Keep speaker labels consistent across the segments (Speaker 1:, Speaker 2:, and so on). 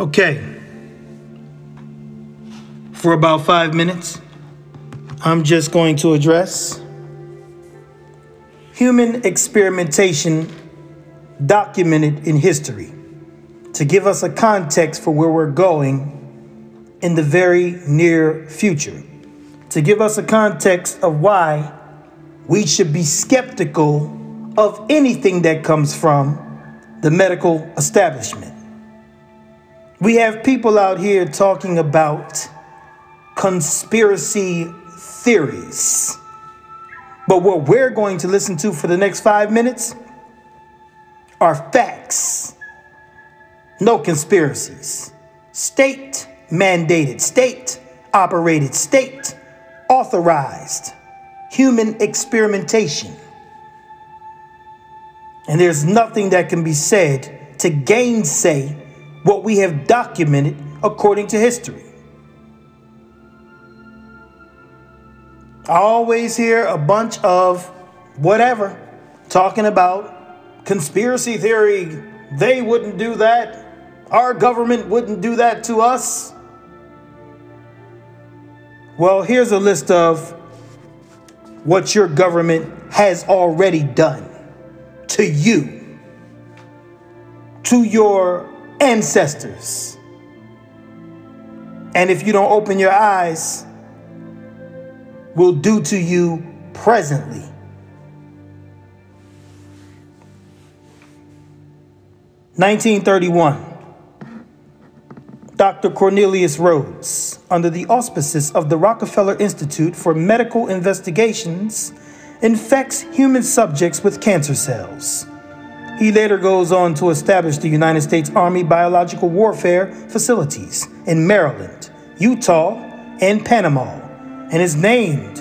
Speaker 1: Okay. For about five minutes, I'm just going to address human experimentation documented in history to give us a context for where we're going in the very near future, to give us a context of why we should be skeptical of anything that comes from the medical establishment. We have people out here talking about conspiracy theories. But what we're going to listen to for the next five minutes are facts. No conspiracies. State mandated, state operated, state authorized human experimentation. And there's nothing that can be said to gainsay what we have documented according to history. I always hear a bunch of whatever talking about conspiracy theory. They wouldn't do that. Our government wouldn't do that to us. Well, here's a list of what your government has already done to you, to your ancestors. And if you don't open your eyes, will do to you presently. Nineteen thirty-one. Dr. Cornelius Rhoads, under the auspices of the Rockefeller Institute for Medical Investigations, infects human subjects with cancer cells. He later goes on to establish the United States Army Biological Warfare facilities in Maryland, Utah, and Panama, and is named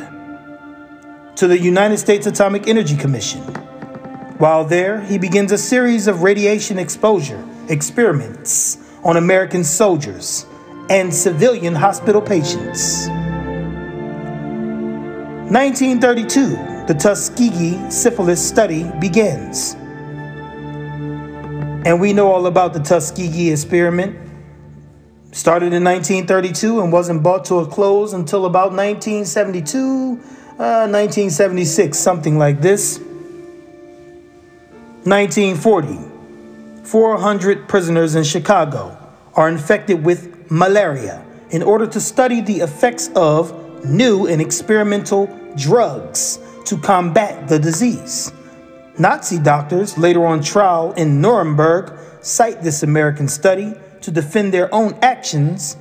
Speaker 1: to the United States Atomic Energy Commission. While there, he begins a series of radiation exposure experiments on American soldiers and civilian hospital patients. 1932, the Tuskegee syphilis study begins. And we know all about the Tuskegee experiment. Started in 1932 and wasn't brought to a close until about 1972, uh, 1976, something like this. 1940, 400 prisoners in Chicago are infected with malaria in order to study the effects of new and experimental drugs to combat the disease. Nazi doctors, later on trial in Nuremberg, cite this American study to defend their own actions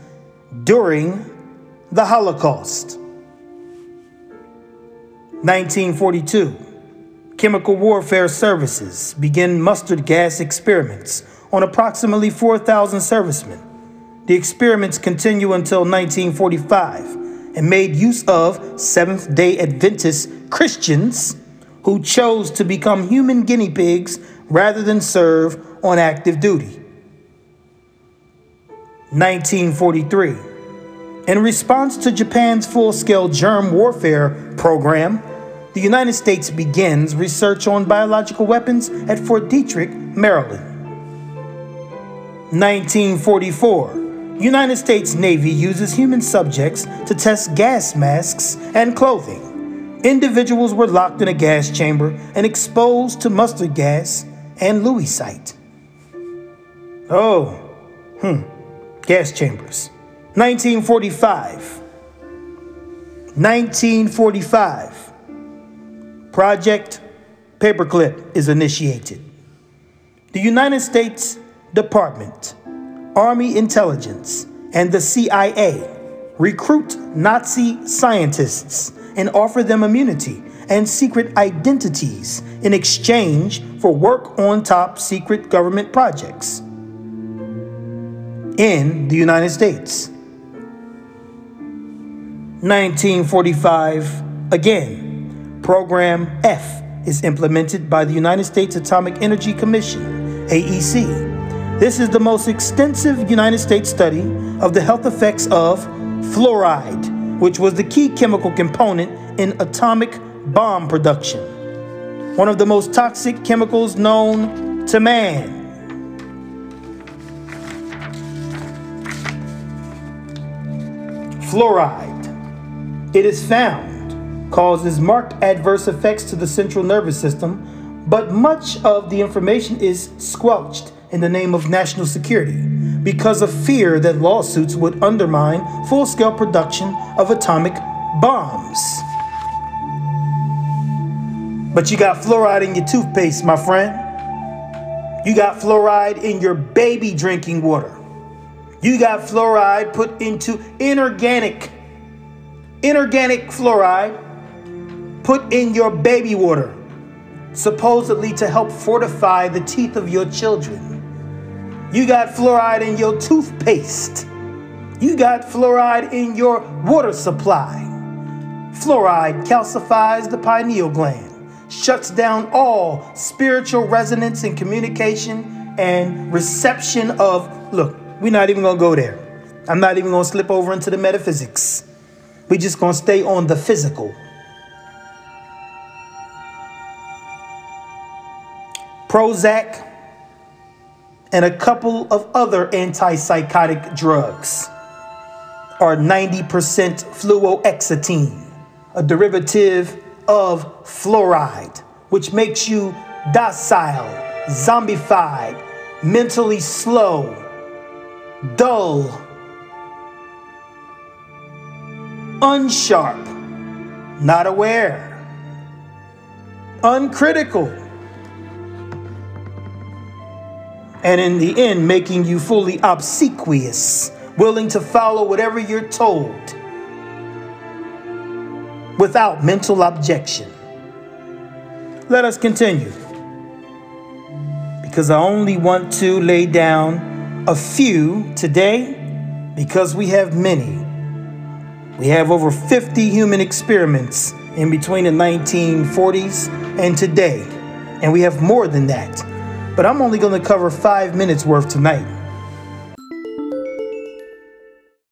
Speaker 1: during the Holocaust. 1942, Chemical Warfare Services begin mustard gas experiments on approximately 4,000 servicemen. The experiments continue until 1945 and made use of Seventh day Adventist Christians who chose to become human guinea pigs rather than serve on active duty. 1943. In response to Japan's full scale germ warfare program, the United States begins research on biological weapons at Fort Detrick, Maryland. 1944. United States Navy uses human subjects to test gas masks and clothing. Individuals were locked in a gas chamber and exposed to mustard gas and Lewisite. Oh, hmm, gas chambers. 1945. 1945. Project Paperclip is initiated. The United States Department, Army Intelligence, and the CIA recruit Nazi scientists and offer them immunity and secret identities in exchange for work on top secret government projects in the United States. 1945 again, Program F is implemented by the United States Atomic Energy Commission, AEC. This is the most extensive United States study of the health effects of fluoride which was the key chemical component in atomic bomb production, one of the most toxic chemicals known to man. Fluoride. It is found, causes marked adverse effects to the central nervous system, but much of the information is squelched in the name of national security because of fear that lawsuits would undermine full scale production of atomic bombs. But you got fluoride in your toothpaste, my friend. You got fluoride in your baby drinking water. You got fluoride put into inorganic, inorganic fluoride put in your baby water, supposedly to help fortify the teeth of your children. You got fluoride in your toothpaste. You got fluoride in your water supply. Fluoride calcifies the pineal gland, shuts down all spiritual resonance and communication and reception of. Look, we're not even gonna go there. I'm not even gonna slip over into the metaphysics. We're just gonna stay on the physical. Prozac and a couple of other antipsychotic drugs are 90% fluoxetine, a derivative of fluoride, which makes you docile, zombified, mentally slow, dull, unsharp, not aware, uncritical and in the end, making you fully obsequious, willing to follow whatever you're told without mental objection. Let us continue. Because I only want to lay down a few today because we have many. We have over 50 human experiments in between the 1940s and today, and we have more than that but I'm only going to cover five minutes worth tonight.